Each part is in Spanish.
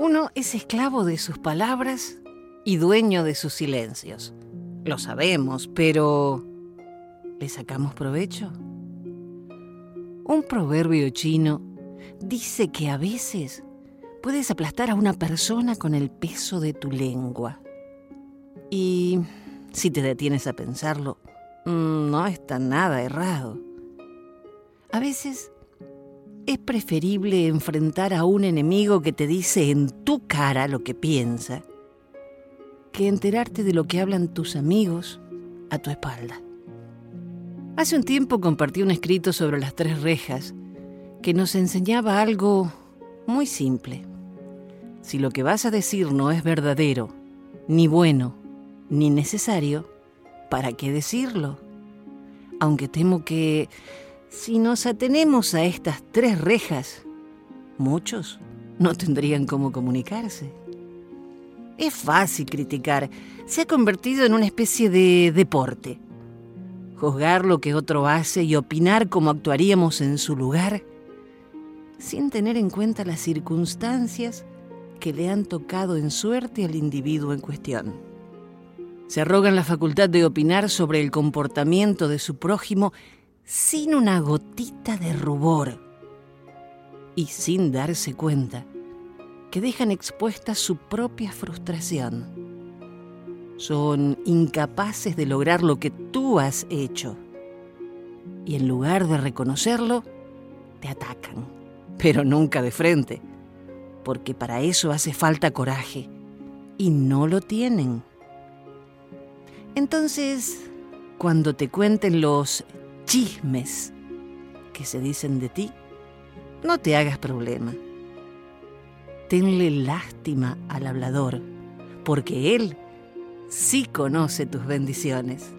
Uno es esclavo de sus palabras y dueño de sus silencios. Lo sabemos, pero ¿le sacamos provecho? Un proverbio chino dice que a veces puedes aplastar a una persona con el peso de tu lengua. Y si te detienes a pensarlo, mm, no está nada errado. A veces es preferible enfrentar a un enemigo que te dice en tu cara lo que piensa que enterarte de lo que hablan tus amigos a tu espalda. Hace un tiempo compartí un escrito sobre las tres rejas que nos enseñaba algo muy simple. Si lo que vas a decir no es verdadero, ni bueno, ni necesario, ¿para qué decirlo? Aunque temo que si nos atenemos a estas tres rejas, muchos no tendrían cómo comunicarse. Es fácil criticar, se ha convertido en una especie de deporte. Juzgar lo que otro hace y opinar cómo actuaríamos en su lugar, sin tener en cuenta las circunstancias que le han tocado en suerte al individuo en cuestión. Se arrogan la facultad de opinar sobre el comportamiento de su prójimo sin una gotita de rubor y sin darse cuenta que dejan expuesta su propia frustración. Son incapaces de lograr lo que tú has hecho. Y en lugar de reconocerlo, te atacan. Pero nunca de frente, porque para eso hace falta coraje. Y no lo tienen. Entonces, cuando te cuenten los chismes que se dicen de ti, no te hagas problema tenle lástima al hablador, porque él sí conoce tus bendiciones.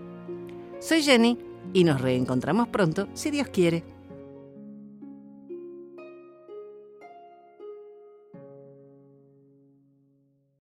Soy Jenny y nos reencontramos pronto, si Dios quiere.